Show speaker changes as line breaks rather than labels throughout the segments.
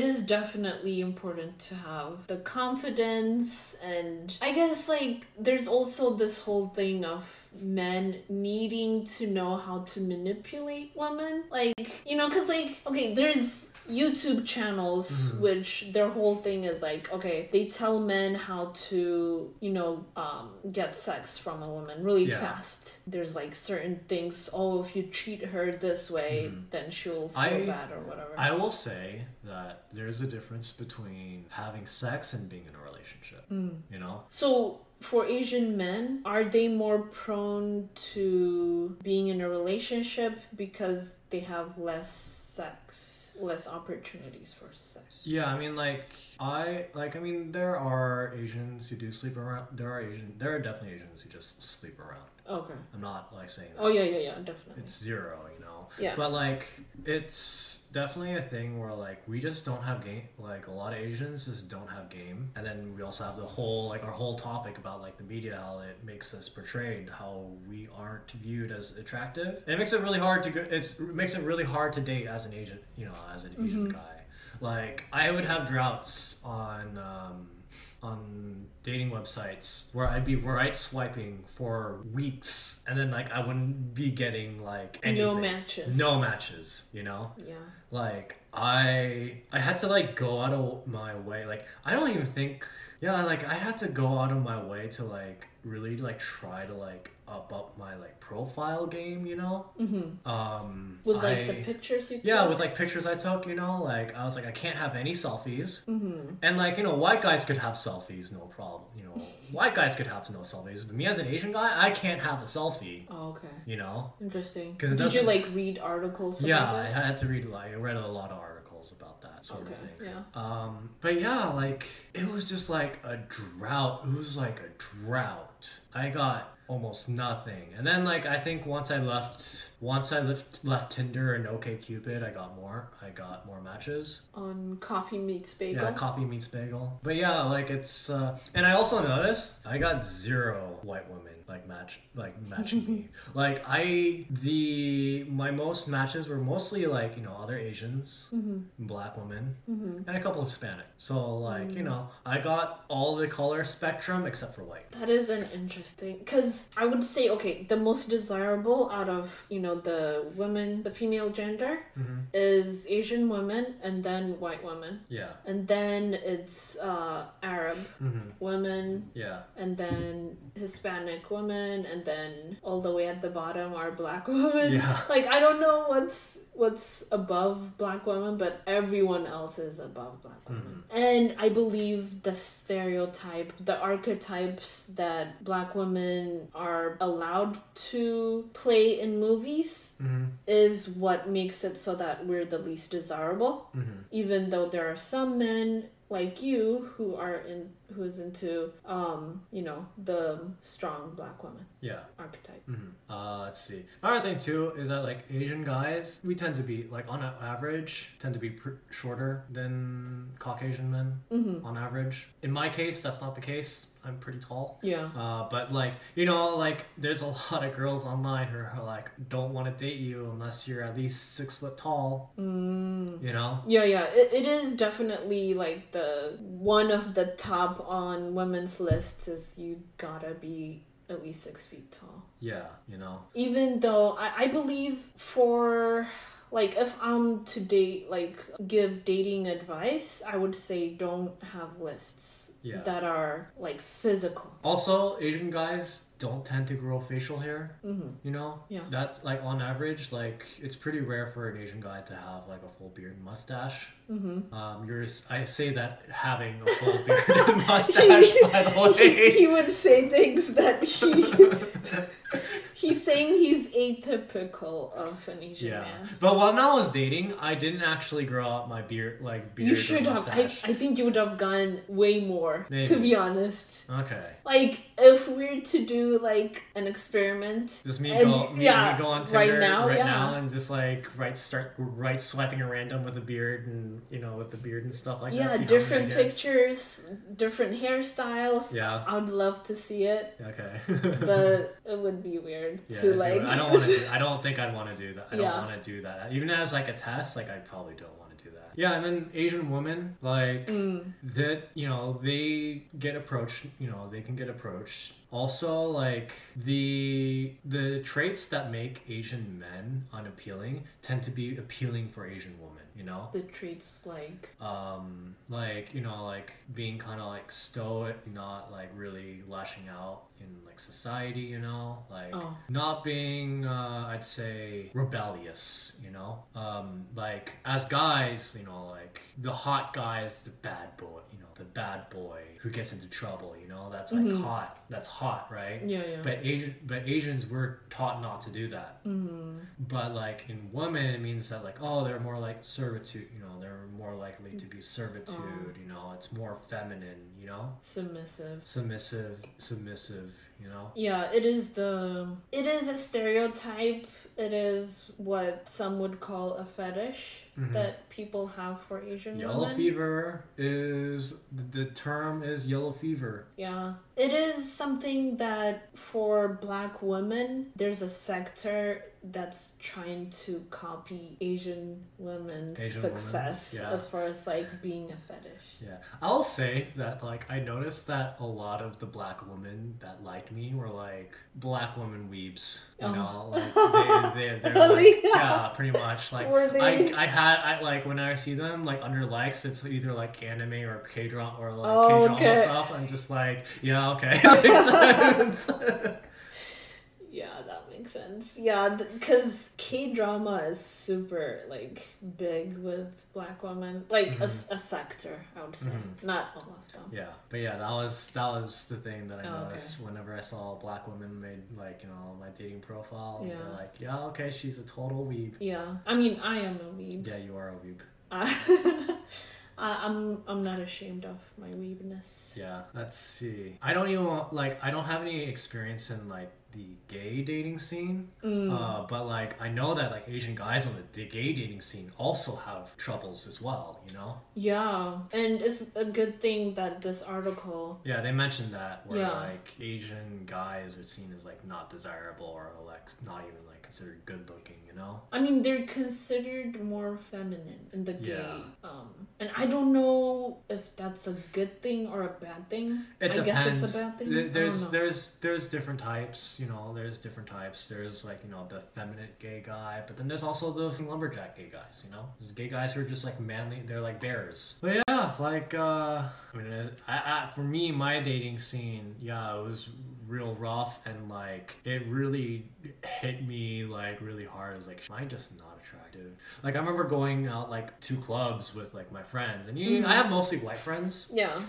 it is definitely important to have the confidence and I guess like there's also this whole thing of men needing to know how to manipulate women. Like, you know, because, like, okay, there's YouTube channels
Mhm.
which their whole thing is like, okay, they tell men how to, you know, um, get sex from a woman really
Yeah.
fast. There's like certain things, oh, if you treat her this way,
Mhm.
then she'll feel
I-
bad or whatever.
I will say that there's a difference between having sex and being in a relationship.
Mm.
You know?
So, for Asian men, are they more prone to being in a relationship because they have less sex, less opportunities for sex?
Yeah, I mean, like I like. I mean, there are Asians who do sleep around. There are Asian. There are definitely Asians who just sleep around.
Okay.
I'm not like saying that
Oh yeah, yeah, yeah, definitely.
it's zero, you know.
Yeah.
But like, it's definitely a thing where like we just don't have game. Like a lot of Asians just don't have game, and then we also have the whole like our whole topic about like the media, how it makes us portrayed, how we aren't viewed as attractive, and it makes it really hard to go. It's it makes it really hard to date as an Asian, you know, as an Asian
Mhm.
guy. Like I would have droughts on. Um, on dating websites where I'd be right swiping for weeks and then like I wouldn't be getting like anything.
No matches.
No matches, you know?
Yeah.
Like I I had to like go out of my way. Like I don't even think yeah, like I had to go out of my way to like really like try to like up up my like profile game, you know?
Mm-hmm.
Um
With like the pictures you
yeah,
took?
with like pictures I took, you know, like I was like I can't have any selfies.
Mm-hmm.
And like, you know, white guys could have selfies, no problem. You know, white guys could have no selfies. But me as an Asian guy, I can't have a selfie,
Oh, okay.
you know?
Interesting.
'Cause it
Did you like read articles?
Yeah,
about
I had to read like I read a lot of articles about that sort
Okay.
of thing.
Yeah.
Um, but yeah, like it was just like a drought. It was like a drought. I got almost nothing, and then like I think once I left, once I left left Tinder and OK Cupid, I got more. I got more matches.
On Coffee Meets Bagel.
Yeah, coffee meets bagel. But yeah, like it's uh and I also noticed I got zero white women like match like matching me. Like I the my most matches were mostly like, you know, other Asians,
mm-hmm.
black women,
Mm-hmm.
and a couple Hispanic. So like, you
Mm.
know, I got all the color spectrum except for white.
That is an interesting because I would say okay, the most desirable out of you know the women, the female gender
hmm
is Asian women and then white women,
Yeah.
and then it's uh, Arab
hmm
women,
Yeah.
and then Hispanic women, and then all the way at the bottom are black women.
Yeah.
Like I don't know what's what's above black women, but everyone else is above black women. And I believe the stereotype, the archetypes that black women are allowed to play in movies
hmm
is what makes it so that we're the least desirable
hmm
even though there are some men like you who are in who is into um you know the strong black woman
Yeah.
archetype
hmm Uh, let's see. Another thing too is that like Asian guys, we tend to be like on average tend to be pr- shorter than Caucasian men
mm-hmm.
on average. In my case, that's not the case. I'm pretty tall.
yeah
Uh, but like you know, like there's a lot of girls online who are like don't want to date you unless you're at least six foot tall.
mm.
You know.
yeah yeah it, it is definitely like the one of the top on women's lists is you gotta be at least six feet tall
Yeah. You know.
even though I, I believe for like if i'm to date like give dating advice i would say don't have lists
Yeah.
that are like physical
Also, Asian guys don't tend to grow facial hair.
mm-hmm.
You know.
Yeah.
That's like on average, like it's pretty rare for an Asian guy to have like a full beard and mustache.
Mm-hmm.
Um, you're, I say that having a full beard and mustache, by the
he,
way.
he would say things that he he's saying he's atypical of an asian
yeah,
man
but when I was dating, I didn't actually grow out my beard, like beard
you should have I. I think you would have gone way more to be honest
Okay,
like if we're to do like an experiment
just me
And
go, me,
yeah,
me go on
right now,
right
yeah.
now, and just like right start right swiping a random with a beard and you know with the beard and stuff like
yeah
that. how
different pictures different hairstyles
Yeah.
i would love to see it
Okay.
but it would be weird
Yeah,
to like
I don't want to. Do, I don't think I'd want to do that. I don't want to do that. Even as like a test, like I probably don't want to do that. Yeah, and then Asian women, like
Mm.
that, you know, they get approached. You know, they can get approached. Also, like the the traits that make Asian men unappealing tend to be appealing for Asian women. You know,
The traits like
um, like you know, like being kind of like stoic, not like really lashing out in like society. You know, like
Oh.
not being, uh, I'd say, rebellious. You know, um, like as guys, you know, like the hot guy is the bad boy. You know, the bad boy who gets into trouble. You know, that's like
Mhm.
hot. That's hot, right?
yeah yeah.
But Asian, but Asians were taught not to do that.
mm.
But like in women, it means that like oh they're more like servitude. You know, they're more likely to be servitude. You know, it's more feminine. You know,
Submissive.
submissive, submissive. You know.
Yeah, it is the it is a stereotype. It is what some would call a fetish
Mhm.
that people have for Asian
Yellow
women.
fever is the term is yellow fever.
Yeah. It is something that for black women, there's a sector that's trying to copy Asian women's
Asian
success
women's, yeah.
as far as like being a fetish.
Yeah, I'll say that like I noticed that a lot of the black women that liked me were like black women weebs. You
Oh.
know, like they they they're
Really?
like yeah, pretty much like? I I had I like when I see them like under likes it's either like anime or K drama or like
Oh,
K drama
okay.
stuff. I'm just like yeah okay that makes sense.
Yeah, that makes sense. Yeah, because K drama is super like big with black women, like a sector. I would say,
Mhm.
not all of them.
Yeah, but yeah, that was that was the thing that I
Oh, okay.
noticed whenever I saw a black woman made like you know my dating profile.
Yeah.
They're like, yeah, okay, she's a total weeb.
Yeah, I mean, I am a weeb.
Yeah, you are a weeb.
I, I'm I'm not ashamed of my weebness.
Yeah, let's see. I don't even want, like I don't have any experience in like the gay dating scene.
Mm.
Uh, but like I know that like Asian guys on the, the gay dating scene also have troubles as well. You know.
Yeah, and it's a good thing that this article.
Yeah, they mentioned that where
Yeah.
like Asian guys are seen as like not desirable or like not even like considered good looking. You know.
I mean, they're considered more feminine in the gay.
Yeah.
Um, and I don't know if that's a good thing or a bad thing.
It
I
depends.
guess it's a bad thing.
Th-
I don't
There's there's there's different types. You know, there's different types. There's like you know the feminine gay guy, but then there's also the lumberjack gay guys. You know, there's gay guys who are just like manly. They're like bears. But yeah, like uh, I mean, I, I, for me, my dating scene, yeah, it was real rough and like it really hit me like really hard. It was like, am I just not attractive? Like I remember going out like to clubs with like my friends, and you,
Mhm.
I have mostly white friends.
Yeah.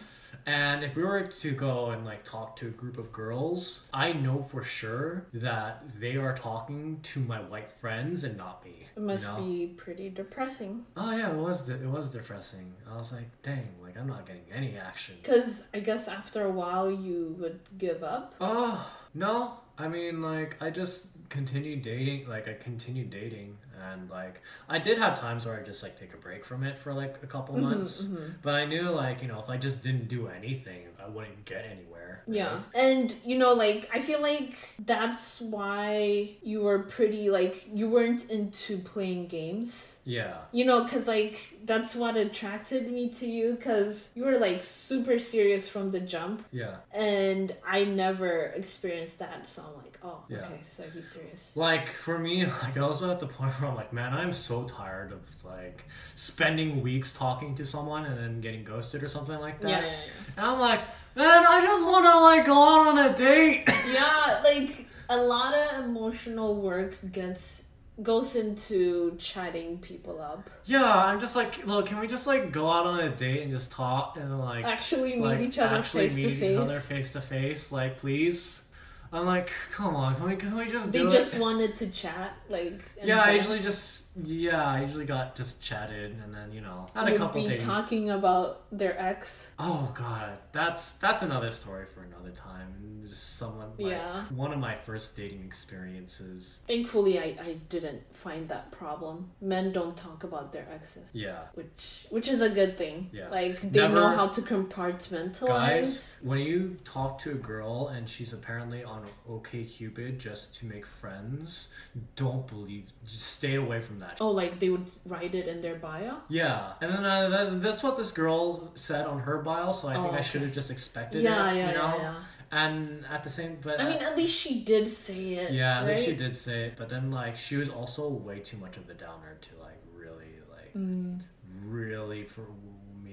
And if we were to go and like talk to a group of girls, I know for sure that they are talking to my white friends and not me.
It must
you know?
be pretty depressing.
Oh yeah, it was de- it was depressing. I was like, dang, like I'm not getting any action.
Because I guess after a while you would give up.
Oh no, I mean like I just continued dating. Like I continued dating, and like I did have times where I just like take a break from it for like a couple
Mhm,
months.
mhm.
But I knew like you know if I just didn't do anything, I wouldn't get anywhere.
Yeah. And you know, like I feel like that's why you were pretty like you weren't into playing games.
Yeah.
You know, cuz like that's what attracted me to you cuz you were like super serious from the jump
Yeah.
and I never experienced that. So I'm like, oh,
Yeah.
okay, so he's serious.
Like for me, like I was at the point where I'm like, man, I'm so tired of like spending weeks talking to someone and then getting ghosted or something like that.
Yeah, yeah, yeah.
And I'm like, man, I just want to like go out on a date.
yeah, like a lot of emotional work gets goes into chatting people up.
yeah, I'm just like, look, can we just like go out on a date and just talk and like
Actually meet
like
each other
actually
face
meet
to
each other
face.
face to face, like please. I'm like, come on, can we can we just
They just
it?
wanted to chat, like.
Yeah, I usually just yeah, I usually got just chatted and then you know had a couple
be
dating
talking about their ex.
Oh god, that's that's another story for another time. Just Someone like
Yeah.
one of my first dating experiences.
Thankfully, I, I didn't find that problem. Men don't talk about their exes,
Yeah,
which which is a good thing.
Yeah.
Like they know how to compartmentalize.
guys, when you talk to a girl and she's apparently on on OK Cupid just to make friends, don't believe. Just stay away from that.
Oh, like they would write it in their bio?
Yeah, and then uh, that, that's what this girl said on her bio, so I think
Oh,
I should have just expected
Yeah,
it.
yeah,
you know?
yeah, yeah.
And at the same, but
I mean, at least she did say it.
yeah, at least she did say it. But then like she was also way too much of a downer to like really like
Mm,
really for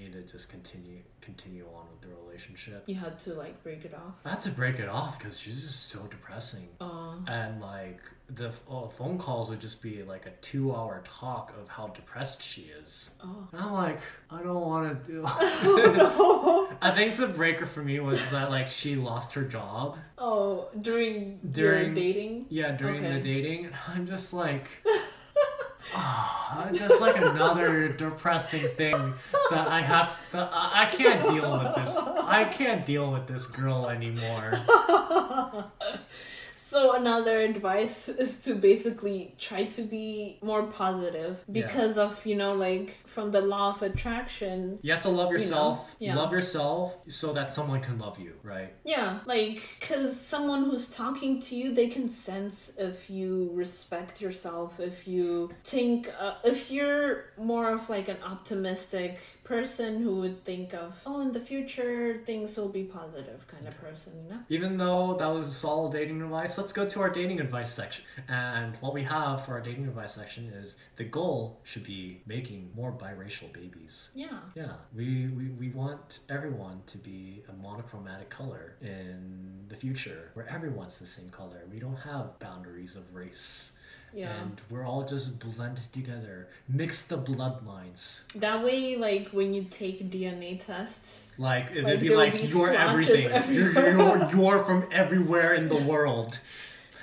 me to just continue continue on with the relationship.
you had to like break it off.
I had to break it off because she's just so depressing.
Uh,
And like the uh, phone calls would just be like a two hour talk of how depressed she is.
oh.
And I'm like, I don't want to do.
oh
I think the breaker for me was that like she lost her job.
Oh, during
During-
dating?
Yeah, during the dating, I'm just like, ah, that's like another depressing thing that I have. That I can't deal with this. I can't deal with this girl anymore.
So another advice is to basically try to be more positive
Yeah.
because of you know like from the law of attraction.
You have to love
You know,
yourself.
yeah.
Love yourself so that someone can love you, right?
Yeah, like cuz someone who's talking to you, they can sense if you respect yourself, if you think uh, if you're more of like an optimistic person who would think of oh in the future things will be positive kind of person, you know?
Even though that was a solid dating advice, let's go to our dating advice section. And what we have for our dating advice section is the goal should be making more biracial babies.
Yeah.
Yeah, we, we, we want everyone to be a monochromatic color in the future where everyone's the same color. We don't have boundaries of race.
Yeah.
And we're all just blended together. Mix the bloodlines.
That way, like when you take DNA tests,
Like it'd
Like,
be like
be
you're everything. You're, you're, you're from everywhere in the world.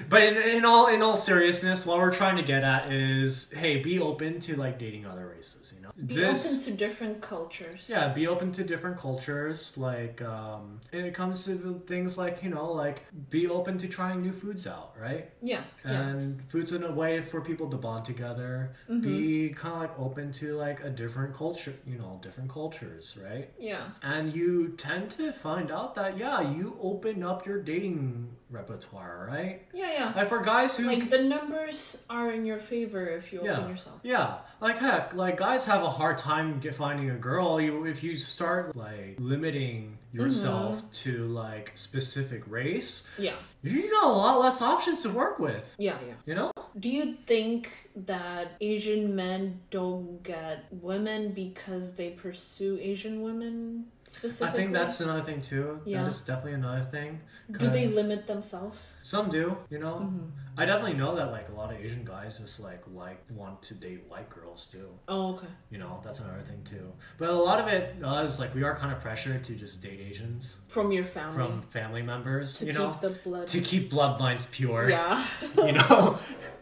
But in, in all in all seriousness, what we're trying to get at is, hey, be open to like dating other races. You know,
be open to different cultures.
yeah, be open to different cultures. Like, um, and it comes to things like you know, like be open to trying new foods out, right?
Yeah. Yeah.
And foods in a way for people to bond together.
Mm-hmm.
Be kind of like open to like a different culture, you know, different cultures, right?
Yeah.
And you tend to find out that yeah, you open up your dating repertoire, right?
Yeah. Yeah.
Like for guys who
Like the numbers are in your favor if you
Yeah.
open yourself.
yeah, like heck, like guys have a hard time get finding a girl. You if you start like limiting yourself
Mm-hmm.
to like specific race,
Yeah.
You got a lot less options to work with.
Yeah. Yeah.
You know?
Do you think that Asian men don't get women because they pursue Asian women specifically?
I think that's another thing too.
Yeah.
That is definitely another thing.
Do they limit themselves?
Some do, you know.
Mhm.
I definitely know that like a lot of Asian guys just like like want to date white girls too.
Oh, okay.
You know, that's another thing too. But a lot of it uh, is like we are kind of pressured to just date Asians
From your family.
from family members,
to
you
keep
know,
the blood.
To keep bloodlines pure.
yeah.
You know,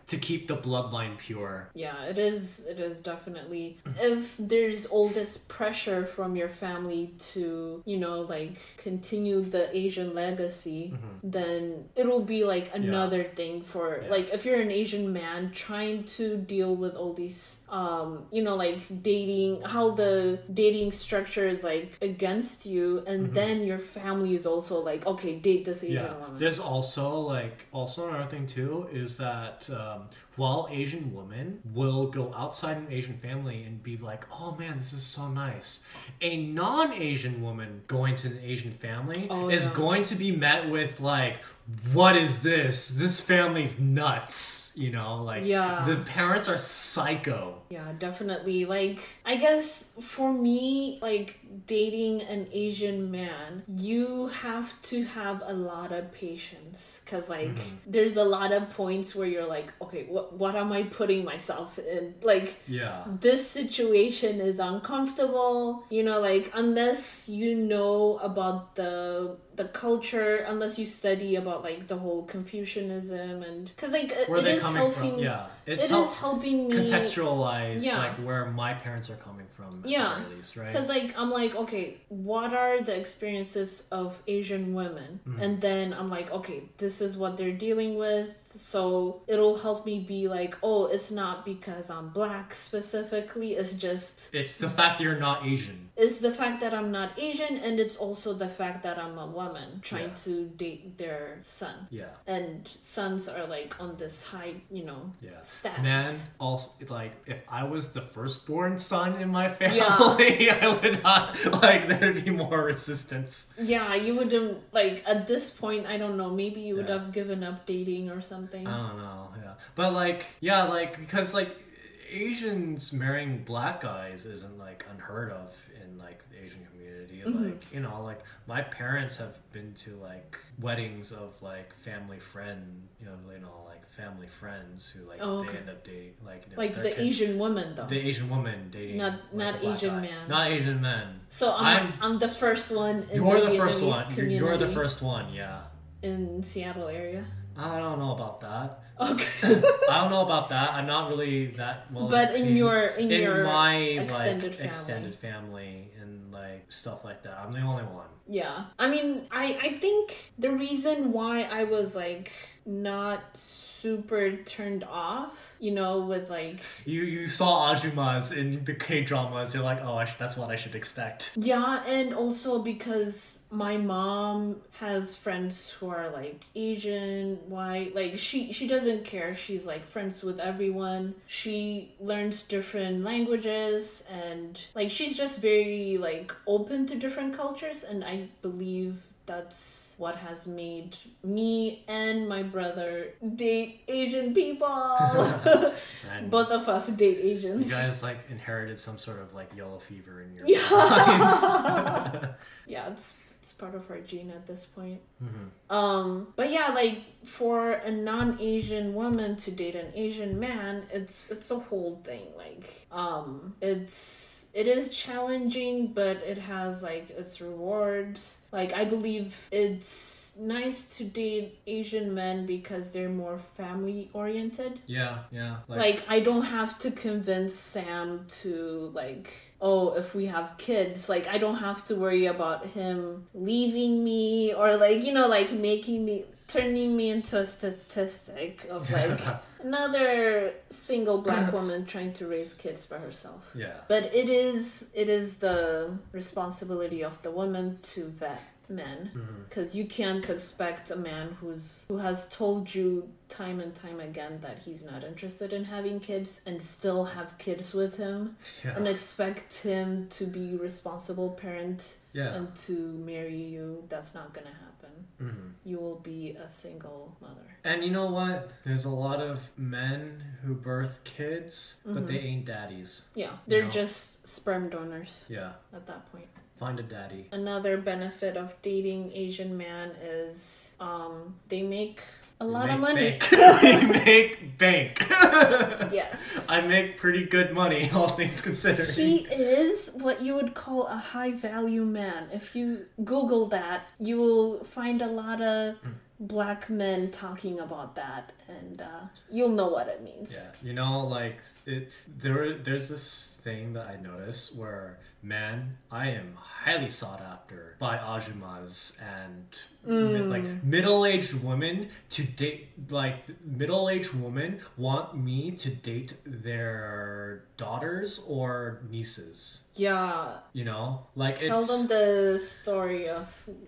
to keep the bloodline pure.
Yeah, it is. It is definitely. If there's all this pressure from your family to, you know, like continue the Asian legacy, then it'll be like another thing for
Mm-hmm. Yeah.
like if you're an Asian man trying to deal with all these, um, you know, like dating, how the dating structure is like against you, and then your family is also like, okay, date this Asian
Mm-hmm. Yeah.
woman.
There's also like also another thing too is that um, while Asian women will go outside an Asian family and be like, "Oh man, this is so nice," a non-Asian woman going to an Asian family
Oh,
is
yeah.
going to be met with like, "What is this? This family's nuts." You know, like
Yeah.
the parents are psycho.
Yeah, definitely. Like, I guess for me, like dating an Asian man, you have to have a lot of patience because, like, mm-hmm. there's a lot of points where you're like, okay, what what am I putting myself in? Like,
Yeah.
this situation is uncomfortable. You know, like unless you know about the the culture, unless you study about like the whole Confucianism and because like it-
Where
it is
coming
helping.
from? Yeah, it's
It
help
is helping me
contextualize
Yeah.
like where my parents are coming from. At
Yeah.
least, right?
Because like I'm like, okay, what are the experiences of Asian women?
Mm-hmm.
And then I'm like, okay, this is what they're dealing with. So it'll help me be like, oh, it's not because I'm black specifically. It's just
It's the fact that you're not Asian.
it's the fact that I'm not Asian, and it's also the fact that I'm a woman trying
Yeah.
to date their son.
Yeah.
And sons are like on this high, you know,
Yeah.
status.
Man, also like if I was the firstborn son in my family,
Yeah.
I would not like there'd be more resistance.
Yeah, you wouldn't like at this point. I don't know. Maybe you would
Yeah.
have given up dating or something.
I don't know, yeah. But like, yeah, like because like Asians marrying black guys isn't like unheard of in like the Asian community.
Mhm.
Like, you know, like my parents have been to like weddings of like family friend, you know, you know, like family friends who like
Oh,
they end up dating like
like the
kids-
Asian woman though.
the Asian woman dating
Not-
like,
not Asian
guy.
man.
Not Asian men.
so I'm,
I'm-
I'm the first one. In
You're
the,
the first one. You're, you're the first one, yeah.
in Seattle area.
I don't know about that.
Okay.
I don't know about that. I'm not really that well.
but in your in,
in
your
my
extended
like
family.
extended family and like stuff like that. I'm the only one.
Yeah. I mean, I I think the reason why I was like not super turned off, you know, with like
You you saw Ajumas in the K dramas. You're like, oh, I sh- that's what I should expect.
yeah, and also because my mom has friends who are like Asian, white, like she she doesn't care. She's like friends with everyone. She learns different languages and like she's just very like open to different cultures and I believe that's what has made me and my brother date Asian people. Both of us date Asians.
you guys like inherited some sort of like yellow fever in your
Yeah.
minds.
yeah, it's it's part of our gene at this point.
Mhm.
Um, but yeah, like for a non-Asian woman to date an Asian man, it's it's a whole thing. Like, um, it's it is challenging, but it has like its rewards. Like, I believe it's nice to date Asian men because they're more family oriented.
Yeah, yeah.
Like, I don't have to convince Sam to like, oh, if we have kids, like I don't have to worry about him leaving me or like, you know, like making me turning me into a statistic of like another single black woman trying to raise kids by herself.
yeah.
But it is it is the responsibility of the woman to vet men because you can't expect a man who's who has told you time and time again that he's not interested in having kids and still have kids with him
Yeah.
and expect him to be responsible parent
yeah.
and to marry you that's not gonna happen
Mhm.
you will be a single mother
And you know what? There's a lot of men who birth kids, but
Mhm.
they ain't daddies.
yeah they're
No.
just sperm donors
Yeah.
at that point
Find a daddy.
another benefit of dating asian man is um they make a lot of money
Bank. they make bank.
yes
I make pretty good money, all things considered.
He is what you would call a high value man. If you Google that, you will find a lot of
Hmm.
black men talking about that, and uh, you'll know what it means.
Yeah, you know, like it. There, there's this thing that I notice where, man, I am highly sought after by ajumas and mid, like
Mm.
middle-aged women to date. Like middle-aged women want me to date their daughters or nieces.
Yeah,
You know, like
tell
it's
them the story of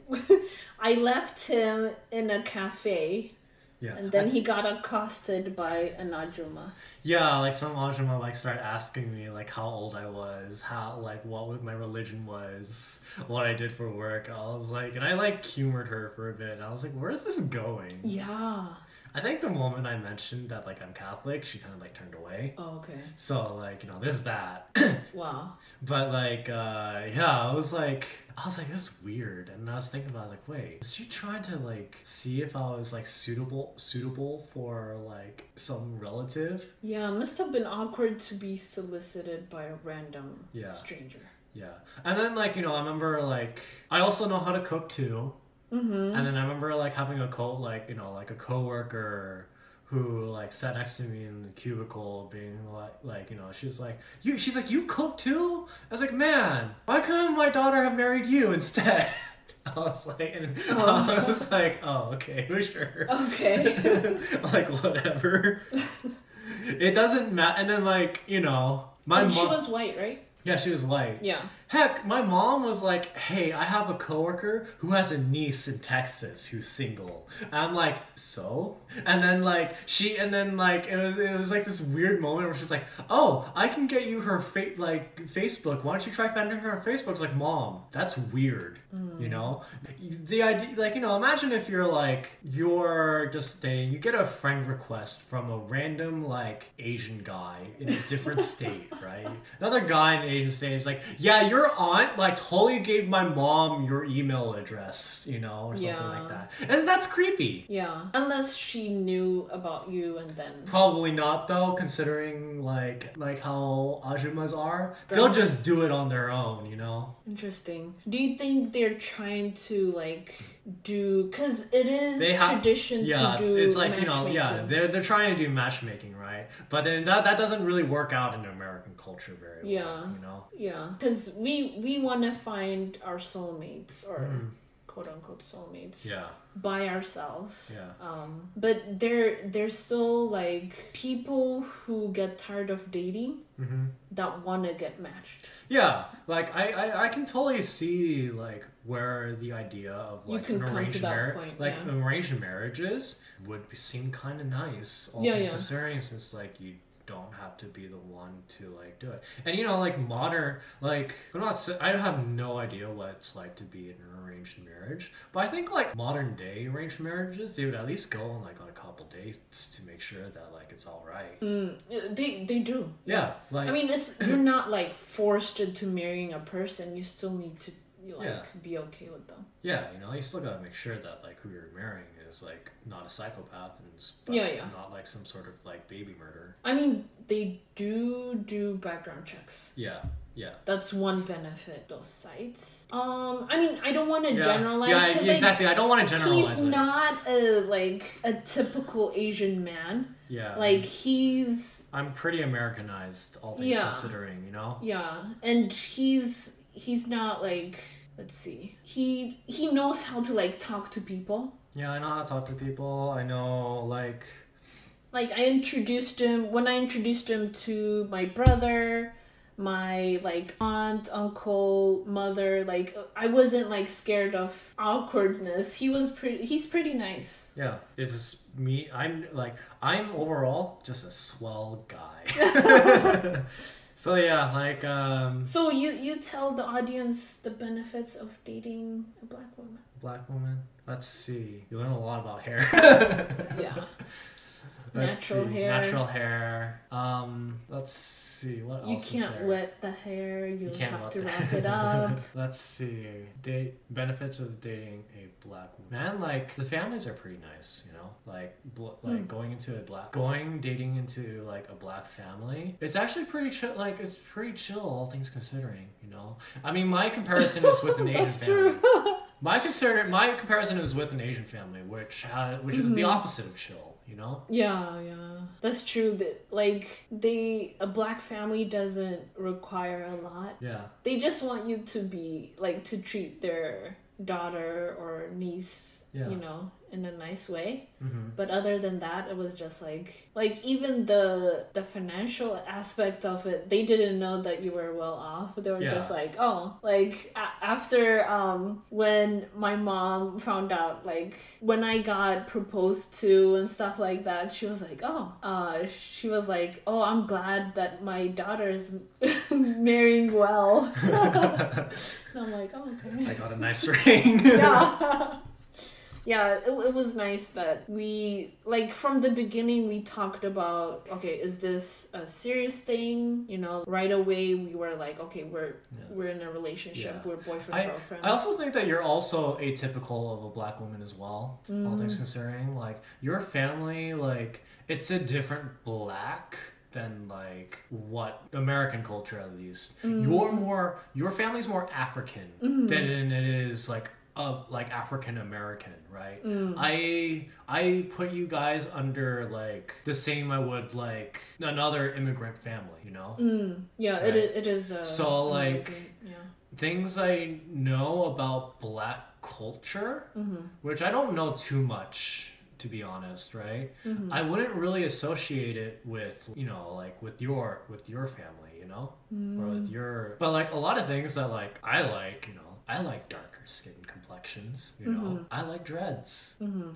I left him in a cafe,
yeah.
and then he got accosted by an ajuma.
Yeah, like some Ajuma like started asking me like how old I was, how like what my religion was, what I did for work. I was like, and I like humored her for a bit. And I was like, where's this going?
Yeah.
I think the moment I mentioned that like I'm Catholic, she kind of like turned away.
Oh, okay.
So like you know, there's that.
Wow.
but like uh yeah, I was like. I was like, that's weird, and I was thinking about, it, I was like, wait, is she trying to like see if I was like suitable, suitable for like some relative?
Yeah, must have been awkward to be solicited by a random
Yeah.
stranger.
Yeah. And then like, you know, I remember like I also know how to cook too.
Mm-hmm.
And then I remember like having a co like, you know, like a coworker who like sat next to me in the cubicle being like like, you know, she's like, You she's like, You cook too? I was like, Man, why couldn't my daughter have married you instead? I was like and
Oh.
I was like, Oh, okay, for sure.
Okay.
like whatever. it doesn't matter and then like, you know, my
and she was white, right?
Yeah, she was white.
Yeah.
Heck, my mom was like, "Hey, I have a coworker who has a niece in Texas who's single." And I'm like, "So?" And then like she, and then like it was it was like this weird moment where she's like, "Oh, I can get you her fa- like Facebook. Why don't you try finding her on Facebook?" It's like, "Mom, that's weird." You know, the idea, like you know, imagine if you're like you're just dating, you get a friend request from a random like Asian guy in a different state, right? Another guy in an Asian state is like, yeah, your aunt like totally gave my mom your email address, you know, or something
Yeah.
like that, and that's creepy.
Yeah. Unless she knew about you and then.
Probably not though, considering like like how ajumas are. They'll just do it on their own, you know.
Interesting. Do you think they're trying to like do because it is
They have-
tradition
Yeah,
to do
it's like you know, yeah, they're they're trying to do matchmaking, right? But then that that doesn't really work out in American culture very well,
Yeah.
you know.
Yeah, because we we want to find our soulmates or
Mhm.
Quote unquote soulmates
Yeah,
by ourselves.
yeah,
Um, but they're still like people who get tired of dating
hmm
that want to get matched.
yeah. Like I, I I can totally see like where the idea of
You
like
can
an arranged marriage, like
yeah.
arranged marriages, would seem kind of nice. All
Yeah,
things
yeah.
considering, since like you don't have to be the one to like do it. And you know, like modern, like I'm not, I have no idea what it's like to be in an arranged marriage, but I think like modern day arranged marriages, they would at least go on like on a couple dates to make sure that like it's all right.
Mm, they they do.
Yeah, like
I mean, it's you're not like forced into marrying a person. You still need to you, like
Yeah.
be okay with them.
yeah, you know, you still gotta make sure that like who you're marrying is like not a psychopath and s-
Yeah, yeah.
not like some sort of like baby murder.
I mean, they do do background checks.
Yeah, yeah.
That's one benefit those sites. Um, I mean, I don't want to
Yeah,
generalize.
yeah,
'cause, like,
exactly. I don't want to generalize
He's not a like a typical Asian man.
yeah,
Like he's
I'm pretty Americanized, all things
Yeah.
considering. You know.
yeah, and he's he's not like let's see. He he knows how to like talk to people.
Yeah, I know how to talk to people. I know, like,
Like I introduced him when I introduced him to my brother, my like aunt, uncle, mother. Like I wasn't like scared of awkwardness. He was pretty. He's pretty nice.
yeah, it's just me. I'm like, I'm overall just a swell guy. so yeah, like, um,
So you you tell the audience the benefits of dating a black woman.
black woman. Let's see. You learn a lot about hair.
Yeah. Natural
see.
hair.
Natural hair. Um, let's see. What
You
else You
can't wet the hair. You,
You can't
have to
the-
wrap it up.
Let's see. Date benefits of dating a black. Man, like the families are pretty nice, you know. Like, bl- like
Hmm.
going into a black, going dating into like a black family. It's actually pretty chill. Like it's pretty chill, all things considering. You know. I mean, my comparison is with an Asian family. My consider my comparison is with an Asian family, which ha- which is the
Mhm.
opposite of chill. You know.
Yeah, yeah. That's true. That like they a black family doesn't require a lot.
Yeah.
They just want you to be like to treat their daughter or niece,
Yeah.
you know, in a nice way.
hmm
But other than that, it was just like like even the the financial aspect of it, they didn't know that you were well off. They were
Yeah.
just like, oh, like a- after um when my mom found out like when I got proposed to and stuff like that, she was like, oh, uh, she was like, oh, I'm glad that my daughter is marrying well. and I'm like, oh, okay
I got a nice ring.
yeah yeah it, it was nice that we like from the beginning we talked about okay is this a serious thing you know right away we were like okay we're
Yeah.
we're in a relationship
Yeah.
we're boyfriend
I,
girlfriend
I also think that you're also atypical of a black woman as well. All
Mm.
things considering, like your family, like it's a different black than like what American culture at least.
Mm.
You're more your family's more African
Mhm.
than it is like uh like African American, right?
Mm.
I I put you guys under like the same I would like another immigrant family, you know?
Mm. yeah it,
Right.
i- it is uh,
So, like-
yeah
Things I know about black culture
mm-hmm.
which I don't know too much to be honest, right?
Mhm.
I wouldn't really associate it with, you know, like with your with your family, you know? Or with your but like a lot of things that like I like, you know, I like darker skin complexions, you know.
Mhm.
I like dreads.
Mhm.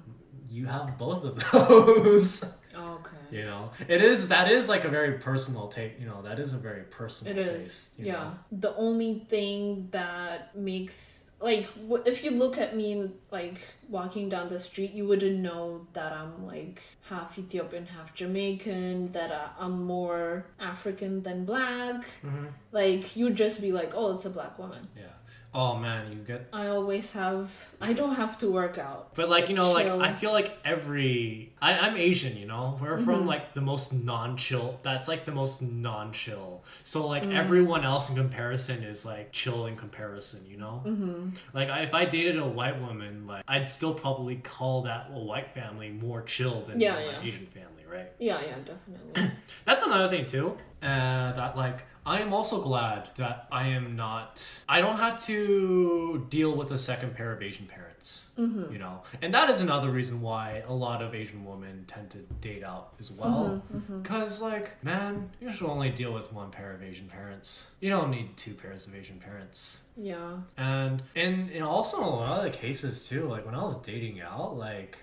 You have both of those.
Okay.
you know. It is that is like a very personal take, you know, that is a very personal
It
taste.
is. Yeah.
know?
The only thing that makes like w- if you look at me like walking down the street, you wouldn't know that I'm like half Ethiopian, half Jamaican. That I'm more African than black.
Mhm.
Like you'd just be like, oh, it's a black woman.
Yeah. Oh man, you get
I always have. I don't have to work out.
But like you know, like I feel like every I, I'm Asian, you know. We're from
Mhm.
like the most non-chill. That's like the most non-chill. So like
Mm.
everyone else in comparison is like chill in comparison, you know.
Mm-hmm.
Like I, if I dated a white woman, like I'd still probably call that a white family more chill than
Yeah,
an
yeah.
Asian family, right?
Yeah, yeah, definitely.
That's another thing too. Uh, that like I am also glad that I am not. I don't have to deal with a second pair of Asian parents.
mm-hmm.
You know, and that is another reason why a lot of Asian women tend to date out as well.
Mm-hmm.
Cause like, man, you should only deal with one pair of Asian parents. You don't need two pairs of Asian parents.
Yeah.
And and, and also in a lot of the cases too, like when I was dating out, like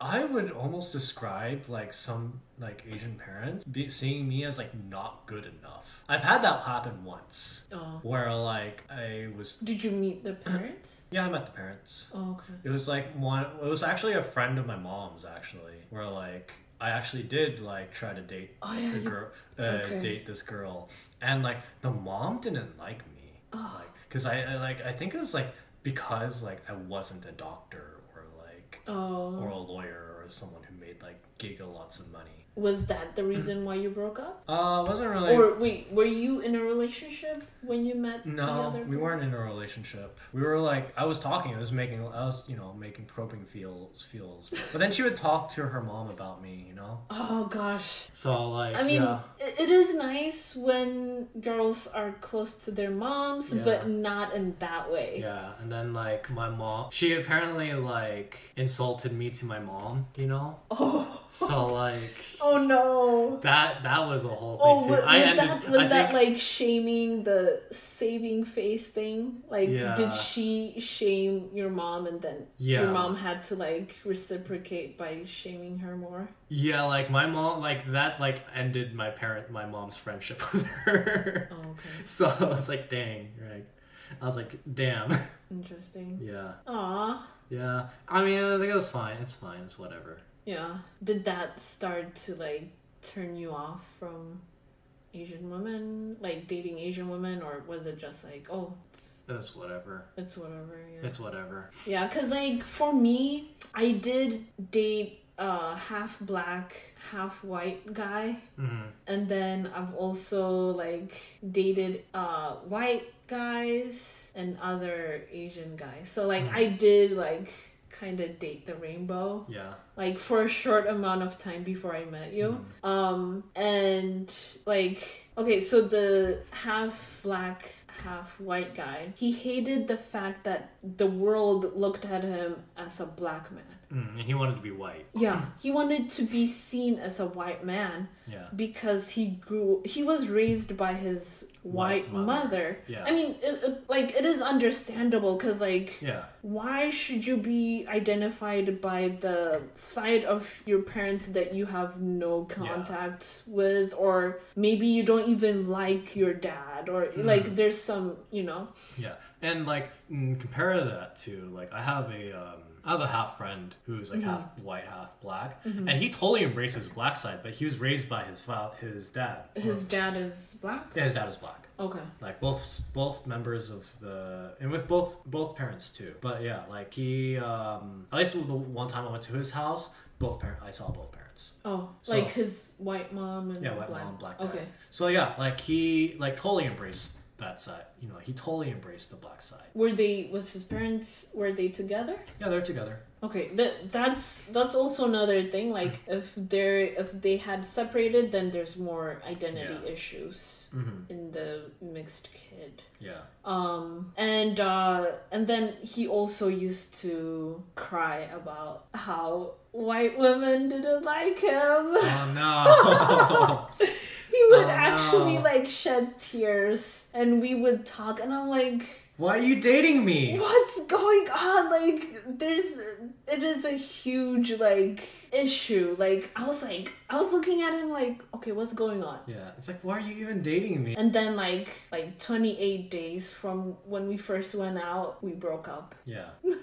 I would almost describe like some like Asian parents be, seeing me as like not good enough. I've had that happen once
Oh.
where like I was
Did you meet the parents?
yeah I met the parents.
Oh, okay.
It was like one. It was actually a friend of my mom's actually, where like I actually did like try to date
Oh yeah.
the girl, uh,
okay.
date this girl, and like the mom didn't like me,
Oh.
like because I, I like I think it was like because like I wasn't a doctor
Oh.
or a lawyer or someone who made like giga lots of money.
Was that the reason why you broke up?
Uh, wasn't really.
Or wait, were you in a relationship when you met the
No, we weren't in a relationship. We were like, I was talking, I was making, I was, you know, making probing feels, feels. But then she would talk to her mom about me, you know.
Oh gosh.
So like,
I mean,
yeah,
it is nice when girls are close to their moms,
Yeah.
but not in that way.
yeah. And then like my mom, she apparently like insulted me to my mom, you know.
Oh.
So like
Oh Oh, no.
that that was a whole oh, thing
Oh,
too.
was,
I
was
ended,
that was
I
that
think,
like shaming the saving face thing? Like,
Yeah.
did she shame your mom, and then
Yeah.
your mom had to like reciprocate by shaming her more?
yeah, like my mom, like that, like ended my parent, my mom's friendship with her.
Oh, okay,
So I was like, dang, right? I was like, damn.
interesting.
yeah.
Aw.
Yeah. I mean, it was like, it was fine. It's fine. It's whatever.
Yeah. Did that start to like turn you off from Asian women, like dating Asian women, or was it just like, oh, it's,
It's whatever.
it's whatever? Yeah.
It's whatever.
Yeah, cause like for me, I did date a half black, half white guy,
hmm
and then I've also like dated uh white guys and other Asian guys. So like
Mhm.
I did like kind of date the rainbow
Yeah.
like for a short amount of time before I met you.
Mhm.
Um and like okay, so the half black half white guy, he hated the fact that the world looked at him as a black man.
Mm, and he wanted to be white.
Yeah, he wanted to be seen as a white man
Yeah.
because he grew he was raised by his white,
White mother.
mother.
Yeah.
I mean, it, it- like it is understandable cuz like
Yeah.
why should you be identified by the side of your parents that you have no contact with or maybe you don't even like your dad or
Mm-hmm.
like there's some you know
Yeah. And like, mm, compare that to like, I have a um, I have a half friend who's like half white, half black, and he totally embraces his black side, but he was raised by his fa- his dad.
his dad is black?
Yeah, his dad is black.
okay.
Like both both members of the and with both both parents too. But yeah like he um at least the one time i went to his house both parent i saw both parents.
Oh
So-
like his white mom and
yeah white
black.
mom black dad.
okay.
So yeah like he like totally embraced that side you know he totally embraced the black side
were they was his parents were they together
yeah they're together
okay that that's that's also another thing like if they're if they had separated then there's more identity
Yeah.
issues
hmm
in the mixed kid.
Yeah.
Um, and uh, and then he also used to cry about how white women didn't like him.
Oh no.
he would
Oh,
actually
no.
like shed tears, and we would talk, and I'm like,
Why are you dating me?
what's going on? Like, there's it is a huge like issue. Like, I was like, I was looking at him like, okay, what's going on?
Yeah. It's like, why are you even dating me?
And then like like 28 days from when we first went out, we broke up.
Yeah.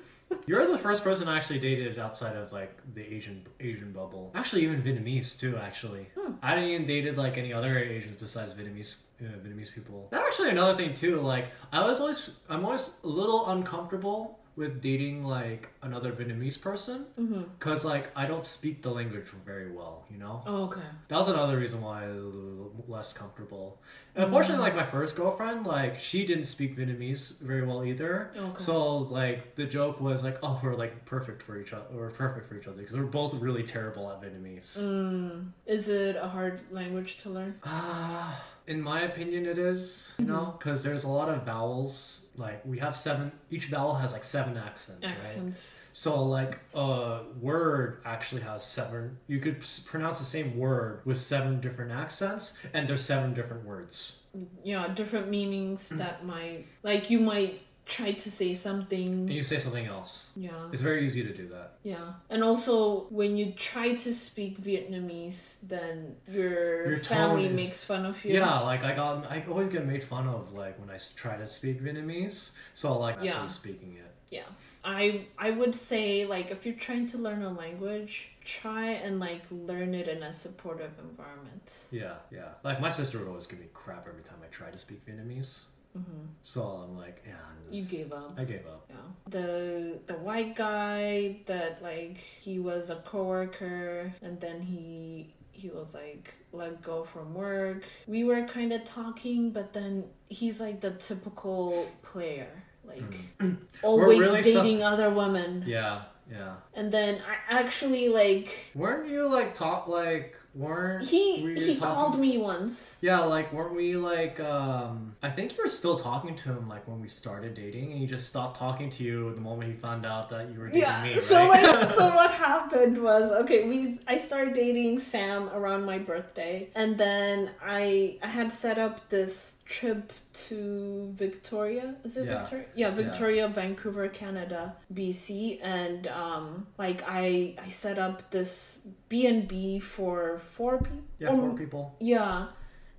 You're the first person I actually dated outside of like the Asian Asian bubble. Actually, even Vietnamese too. Actually,
Hmm.
I didn't even dated like any other Asians besides Vietnamese uh, Vietnamese people. That's actually another thing too. Like I was always I'm always a little uncomfortable with dating like another Vietnamese person
Mm-hmm.
because like I don't speak the language very well. You know.
Oh, okay.
That was another reason why I was a little less comfortable. And unfortunately, like my first girlfriend, like she didn't speak Vietnamese very well either.
Okay.
So like the joke was like, oh, we're like perfect for each other. We're perfect for each other because we're both really terrible at Vietnamese.
Mm, is it a hard language to learn?
Ah, in my opinion, it is. You know, because there's a lot of vowels. Like we have seven. Each vowel has like seven accents, right?
Accents.
So like a word actually has seven. You could s- pronounce the same word with seven different accents, and there's seven different words.
Yeah, different meanings
Mm.
that might like you might try to say something.
And you say something else.
Yeah.
It's very easy to do that.
Yeah. And also when you try to speak Vietnamese, then your,
Your
family
is-
makes fun of you.
Yeah, like I got, um, I always get made fun of like when I try to speak Vietnamese. So like actually
Yeah.
speaking it.
Yeah. I I would say like if you're trying to learn a language, try and like learn it in a supportive environment.
Yeah, yeah. Like my sister would always give me crap every time I try to speak Vietnamese.
Hmm
So I'm like, yeah. I'm
You gave up.
I gave up.
Yeah. The the white guy that like he was a coworker and then he he was like let go from work. We were kind of talking, but then he's like the typical player, like always
really so-
dating other women.
Yeah, yeah.
And then I actually like
Weren't you like taught like weren't
he
you
he
talking-
called me once.
Yeah, like weren't we like um I think you were still talking to him like when we started dating and he just stopped talking to you the moment he found out that you were dating
Yeah.
me, right?
So like so what happened was okay, we I started dating Sam around my birthday and then I I had set up this trip to Victoria. Is it
Yeah.
Victoria? Yeah, Victoria, Vancouver, Canada, BC and um like I I set up this B&B for four people.
yeah, four um, people.
Yeah.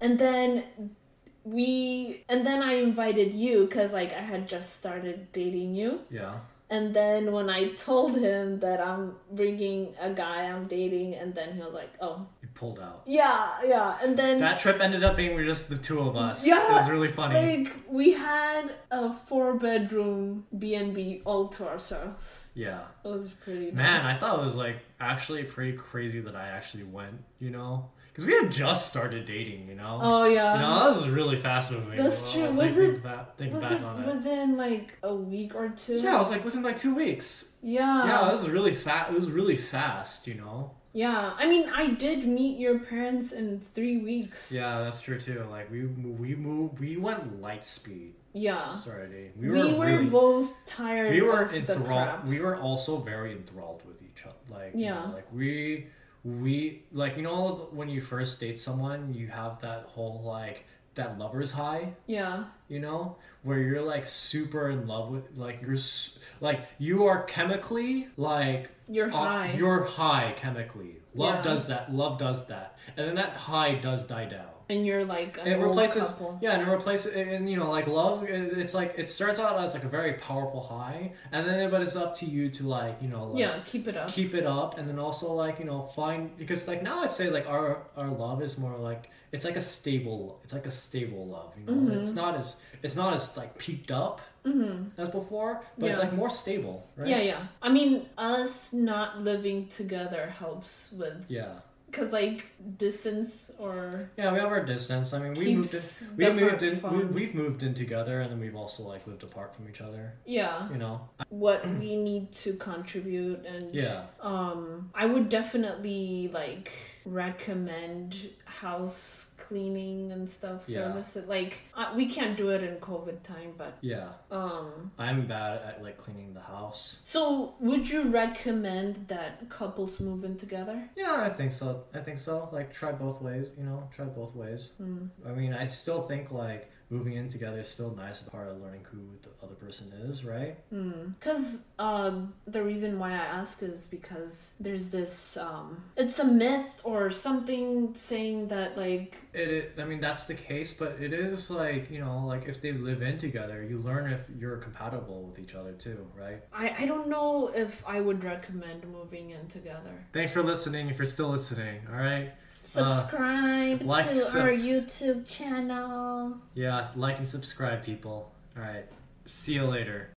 And then we and then I invited you cuz like I had just started dating you.
Yeah.
And then when I told him that I'm bringing a guy I'm dating, and then he was like, "Oh,
pulled out.
yeah, yeah." And then
That trip ended up being just the two of us.
Yeah,
It was really funny.
like we had a four bedroom B and B all to ourselves.
yeah.
It was pretty nice.
Man, I thought it was like actually pretty crazy that I actually went, you know? Because we had just started dating, you know?
Oh yeah.
You know, that was really fast moving.
That's
Well,
true. Was it-
Back,
was it
on it.
within like a week or two?
Yeah, it was like within like two weeks.
Yeah.
yeah, it was really fast. It was really fast, you know?
Yeah. I mean, I did meet your parents in three weeks.
Yeah, that's true too. Like we we moved, we went light speed.
Yeah.
Started.
We
We
were,
were, really,
both tired.
we were enthralled. We were also very enthralled with each other. Like you
Yeah.
know, like we we like you know when you first date someone, you have that whole like that lover's high.
Yeah.
you know where you're like super in love with like you're like you are chemically like
You're
uh,
high.
you're high chemically love
Yeah.
does that love does that and then that high does die down
and you're like
it replaces
couple.
yeah and it replaces and, you know like love it's like it starts out as like a very powerful high and then but it's up to you to like you know like
yeah, keep it up.
keep it up and then also like you know find because like now i'd say like our our love is more like it's like a stable it's like a stable love you know
Mhm.
it's not as it's not as like peaked up
hmm
as before but it's like more stable right
Yeah, yeah. I mean, us not living together helps with
yeah
because like distance or
yeah we have our distance. I mean we moved in, we moved in
fun.
we, have moved in together and then we've also like lived apart from each other
yeah,
you know?
What we need to contribute and
yeah.
um, I would definitely like recommend house cleaning and stuff
Yeah.
services. Like uh, we can't do it in COVID time, but
Yeah,
um.
I'm bad at like cleaning the house.
So would you recommend that couples move in together?
Yeah, I think so. I think so. Like try both ways, you know, try both ways.
Hmm.
I mean, I still think like moving in together is still nice part of learning who the other person is, right?
Because uh, the reason why I ask is because there's this, um, it's a myth or something saying that, like,
It, it I mean that's the case, but it is like, you know, like if they live in together, you learn if you're compatible with each other too, right?
I, I don't know if I would recommend moving in together.
Thanks for listening if you're still listening, all right?
Subscribe uh,
like,
to
sub-
our YouTube channel.
Yeah, like and subscribe people. All right. See you later.